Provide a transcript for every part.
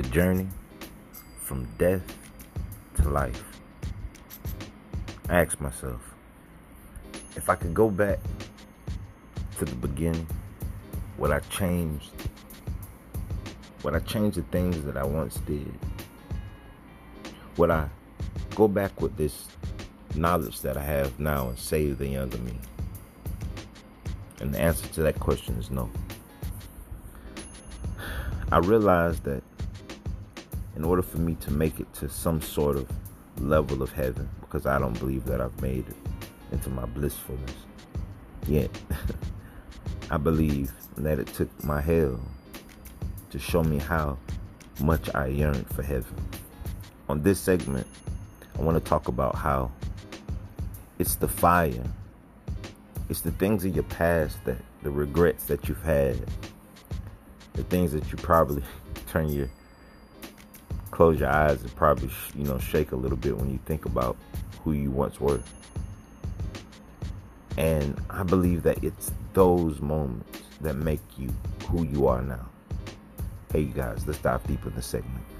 the journey from death to life. I asked myself if I could go back to the beginning, would I change? Would I change the things that I once did? Would I go back with this knowledge that I have now and save the younger me? And the answer to that question is no. I realized that in order for me to make it to some sort of level of heaven, because I don't believe that I've made it into my blissfulness yet, I believe that it took my hell to show me how much I yearn for heaven. On this segment, I want to talk about how it's the fire, it's the things in your past that the regrets that you've had the things that you probably turn your close your eyes and probably you know shake a little bit when you think about who you once were. And I believe that it's those moments that make you who you are now. Hey, you guys, let's dive deep in the segment.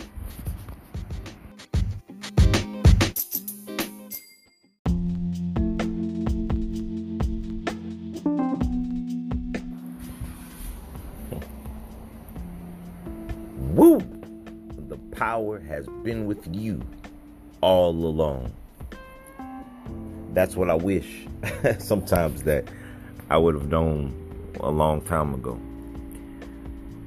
Has been with you all along. That's what I wish sometimes that I would have known a long time ago.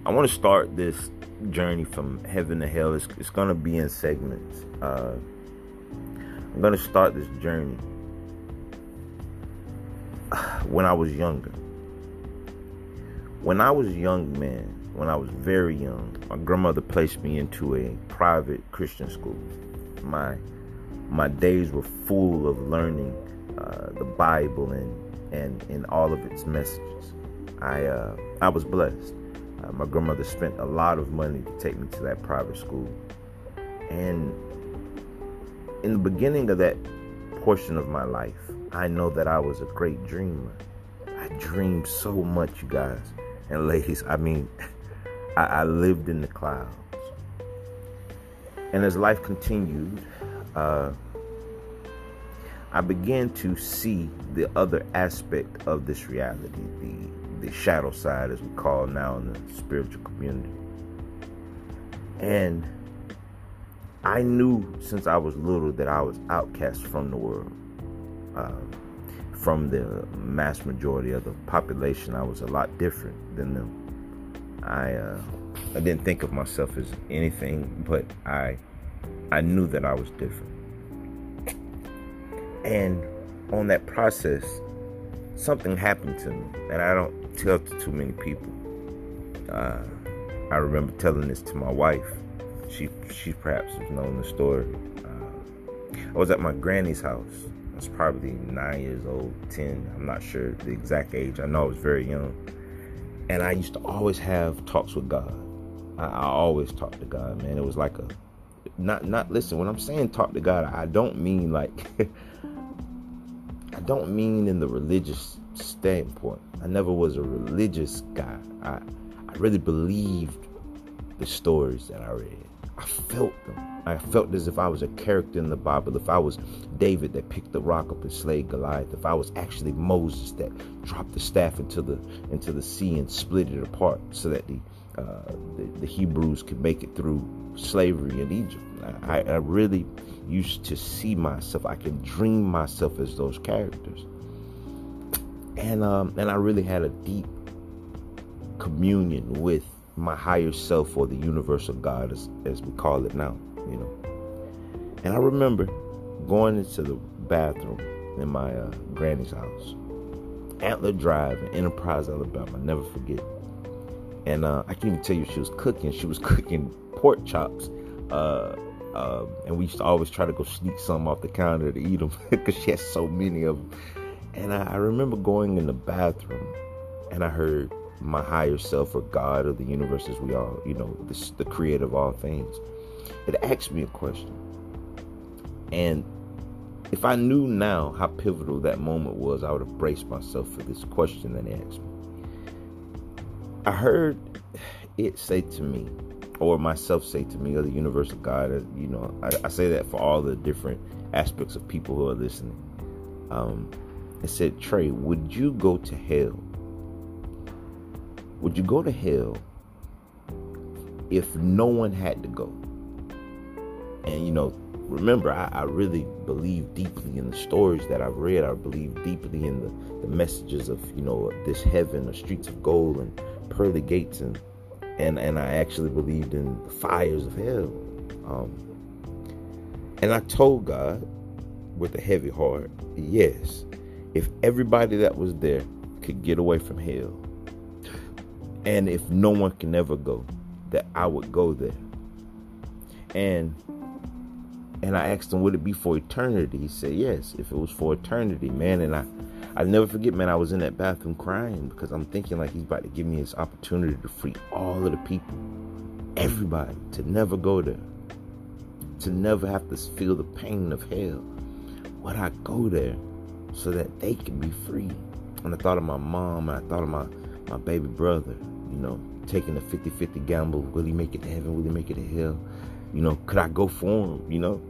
I want to start this journey from heaven to hell. It's, it's going to be in segments. Uh, I'm going to start this journey when I was younger. When I was young man, when I was very young, my grandmother placed me into a private Christian school. My my days were full of learning uh, the Bible and and in all of its messages. I uh, I was blessed. Uh, my grandmother spent a lot of money to take me to that private school, and in the beginning of that portion of my life, I know that I was a great dreamer. I dreamed so much, you guys and ladies. I mean. I, I lived in the clouds. And as life continued, uh, I began to see the other aspect of this reality, the, the shadow side, as we call now in the spiritual community. And I knew since I was little that I was outcast from the world. Uh, from the mass majority of the population, I was a lot different than them. I uh, I didn't think of myself as anything, but I I knew that I was different. And on that process, something happened to me, and I don't tell to too many people. Uh, I remember telling this to my wife. She she perhaps has known the story. Uh, I was at my granny's house. I was probably nine years old, ten. I'm not sure the exact age. I know I was very young and I used to always have talks with God. I, I always talk to God, man. It was like a not not listen. When I'm saying talk to God, I don't mean like I don't mean in the religious standpoint. I never was a religious guy. I I really believed the stories that I read. I felt them. I felt as if I was a character in the Bible. If I was David that picked the rock up and slayed Goliath. If I was actually Moses that dropped the staff into the into the sea and split it apart so that the uh, the, the, Hebrews could make it through slavery in Egypt. I, I really used to see myself. I could dream myself as those characters, and um, and I really had a deep communion with my higher self or the universal God, as, as we call it now, you know. And I remember going into the bathroom in my uh, granny's house, Antler Drive Enterprise, Alabama. I never forget. And uh, I can't even tell you she was cooking. She was cooking pork chops. Uh, uh, and we used to always try to go sneak some off the counter to eat them because she had so many of them. And I, I remember going in the bathroom and I heard my higher self or God or the universe as we all, you know, this, the creator of all things. It asked me a question. And if I knew now how pivotal that moment was, I would have braced myself for this question that it asked me. I heard it say to me, or myself say to me, or the universal God, you know, I, I say that for all the different aspects of people who are listening. Um, it said, Trai, would you go to hell? Would you go to hell if no one had to go? And you know, remember, I, I, really believe deeply in the stories that I've read. I believe deeply in the, the messages of, you know, this heaven, the streets of gold and pearly gates and and and I actually believed in the fires of hell. Um, and I told God with a heavy heart, yes, if everybody that was there could get away from hell, and if no one can ever go, that I would go there. And and I asked him, would it be for eternity? He said, yes, if it was for eternity, man. And I, I never forget, man, I was in that bathroom crying because I'm thinking like he's about to give me his opportunity to free all of the people, everybody, to never go there, to never have to feel the pain of hell. Would I go there so that they can be free? And I thought of my mom, and I thought of my, my baby brother, you know, taking a 50 50 gamble. Will he make it to heaven? Will he make it to hell? You know, could I go for him? You know?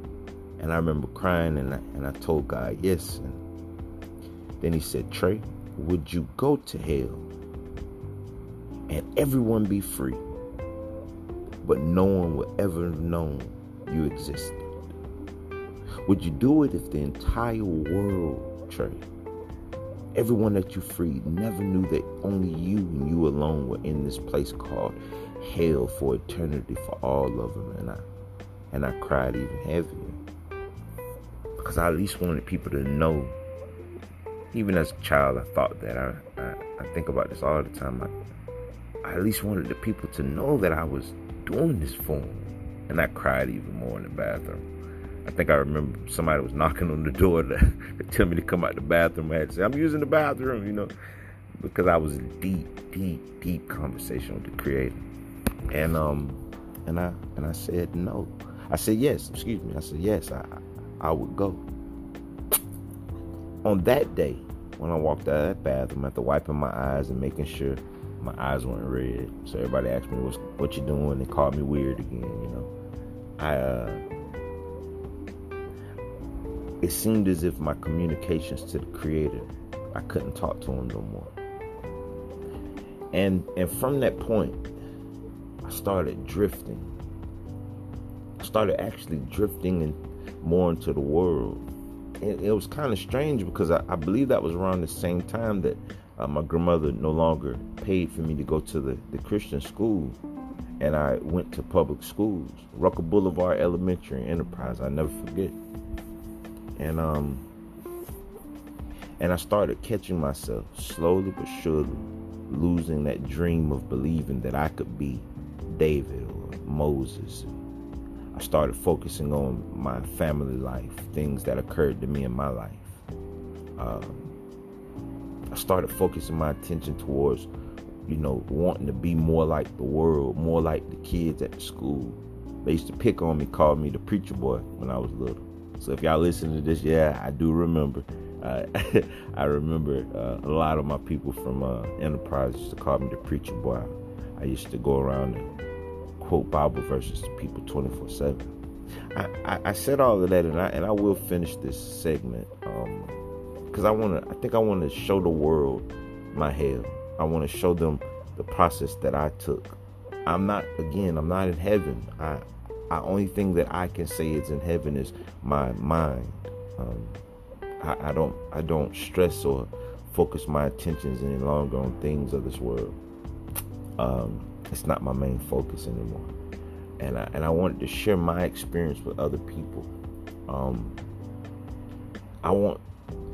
And I remember crying and I, and I told God yes. And then he said, Trai, would you go to hell and everyone be free, but no one will ever known you existed? Would you do it if the entire world, Trai, everyone that you freed never knew that only you and you alone were in this place called hell for eternity for all of them? And I and I cried even heavier because I at least wanted people to know. Even as a child, I thought that. I, I, I think about this all the time. I, I at least wanted the people to know that I was doing this for them. And I cried even more in the bathroom. I think I remember somebody was knocking on the door to, tell me to come out the bathroom. I had to say, I'm using the bathroom, you know, because I was deep, deep, deep conversation with the Creator. And um, and I and I said no. I said yes. Excuse me. I said yes. I I would go. On that day, when I walked out of that bathroom, after wiping my eyes and making sure my eyes weren't red, so everybody asked me, "What's what you doing?" and called me weird again. You know, I. Uh, it seemed as if my communications to the Creator, I couldn't talk to Him no more. And and from that point, I started drifting. I started actually drifting and more into the world. And it was kind of strange because I, I, believe that was around the same time that uh, my grandmother no longer paid for me to go to the, the Christian school. And I went to public schools, Rucker Boulevard Elementary Enterprise. I never forget. And um, and I started catching myself slowly but surely losing that dream of believing that I could be David or Moses I started focusing on my family life, things that occurred to me in my life. Um, I started focusing my attention towards, you know, wanting to be more like the world, more like the kids at the school. They used to pick on me, call me the preacher boy when I was little. So if y'all listen to this, yeah, I do remember. Uh, I remember uh, a lot of my people from uh, Enterprise used to call me the preacher boy. I used to go around and quote Bible verses to people 24 7. I, I, said all of that, and I and I will finish this segment because um, I want to. I think I want to show the world my hell. I want to show them the process that I took. I'm not again. I'm not in heaven. I, I only thing that I can say is in heaven is my mind. Um, I, I don't. I don't stress or focus my attentions any longer on things of this world. Um, it's not my main focus anymore. And I, and I wanted to share my experience with other people. Um, I want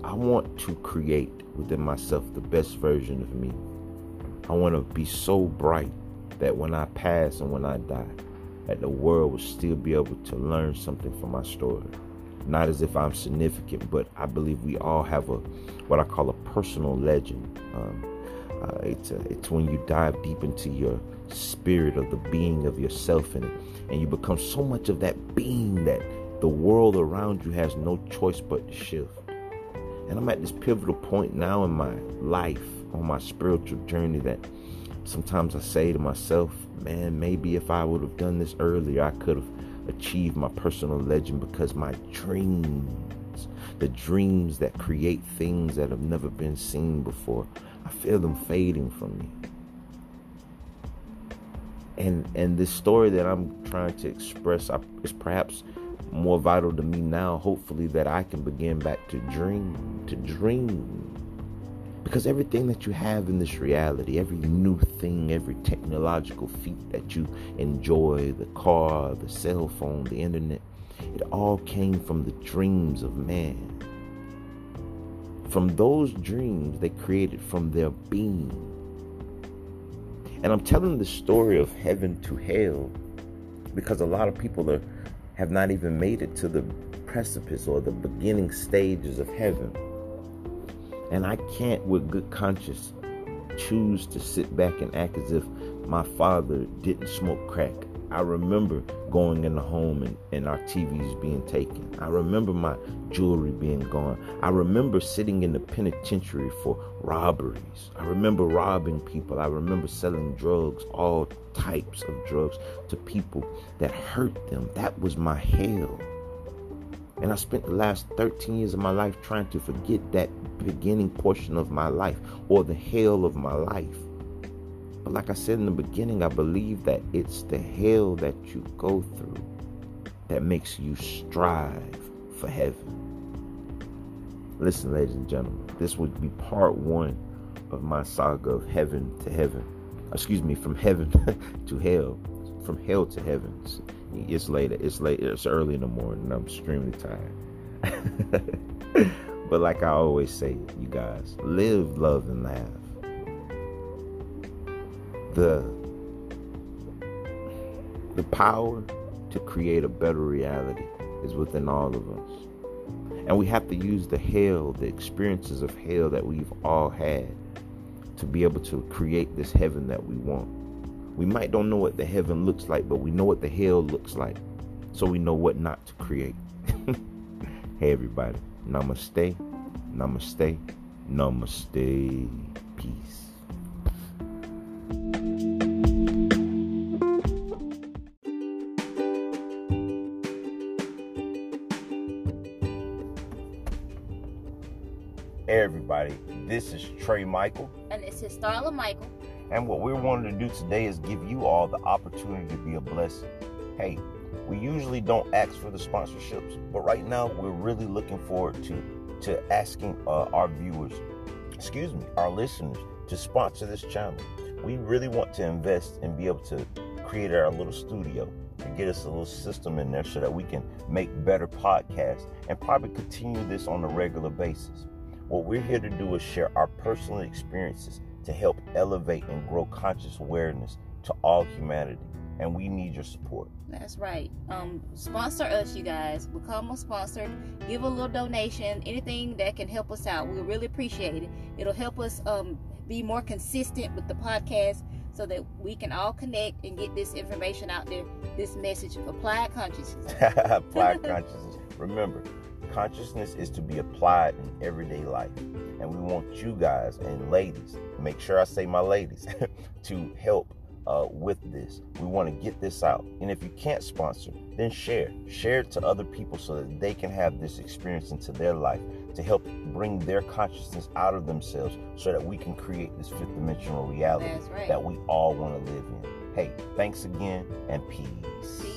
I want to create within myself the best version of me. I want to be so bright that when I pass and when I die, that the world will still be able to learn something from my story. Not as if I'm significant, but I believe we all have a what I call a personal legend. Um, uh, it's a, it's when you dive deep into your spirit of the being of yourself in it. And you become so much of that being that the world around you has no choice but to shift. And I'm at this pivotal point now in my life, on my spiritual journey, that sometimes I say to myself, man, maybe if I would have done this earlier, I could have achieved my personal legend because my dreams, the dreams that create things that have never been seen before, I feel them fading from me. And and this story that I'm trying to express is perhaps more vital to me now, hopefully that I can begin back to dream, to dream because everything that you have in this reality, every new thing, every technological feat that you enjoy the car, the cell phone, the internet it all came from the dreams of man. From those dreams they created from their being. And I'm telling the story of heaven to hell because a lot of people are, have not even made it to the precipice or the beginning stages of heaven. And I can't, with good conscience, choose to sit back and act as if my father didn't smoke crack. I remember going in the home and, and our TVs being taken. I remember my jewelry being gone. I remember sitting in the penitentiary for robberies. I remember robbing people. I remember selling drugs, all types of drugs, to people that hurt them. That was my hell. And I spent the last 13 years of my life trying to forget that beginning portion of my life or the hell of my life. But like I said in the beginning, I believe that it's the hell that you go through that makes you strive for heaven. Listen, ladies and gentlemen, this would be part one of my saga of heaven to heaven. Excuse me, from heaven to hell, from hell to heaven. It's late. It's late. It's early in the morning. I'm extremely tired. but like I always say, you guys, live, love, and laugh. The the power to create a better reality is within all of us. And we have to use the hell, the experiences of hell that we've all had to be able to create this heaven that we want. We might don't know what the heaven looks like, but we know what the hell looks like. So we know what not to create. hey everybody. Namaste. Namaste. Namaste. Peace. Everybody, this is Trai Michael. And this is Starla Michael. And what we're wanting to do today is give you all the opportunity to be a blessing. Hey, we usually don't ask for the sponsorships, but right now we're really looking forward to to asking uh, our viewers, excuse me, our listeners to sponsor this channel. We really want to invest and be able to create our little studio and get us a little system in there so that we can make better podcasts and probably continue this on a regular basis. What we're here to do is share our personal experiences to help elevate and grow conscious awareness to all humanity. And we need your support. That's right. Um, sponsor us, you guys. Become a sponsor. Give a little donation. Anything that can help us out. We really appreciate it. It'll help us um, be more consistent with the podcast so that we can all connect and get this information out there. This message of applied consciousness. applied consciousness. Remember, consciousness is to be applied in everyday life. And we want you guys and ladies, make sure I say my ladies, to help uh, with this. We want to get this out. And if you can't sponsor, then share. Share it to other people so that they can have this experience into their life to help bring their consciousness out of themselves so that we can create this fifth dimensional reality right. that we all want to live in. Hey, thanks again and peace. peace.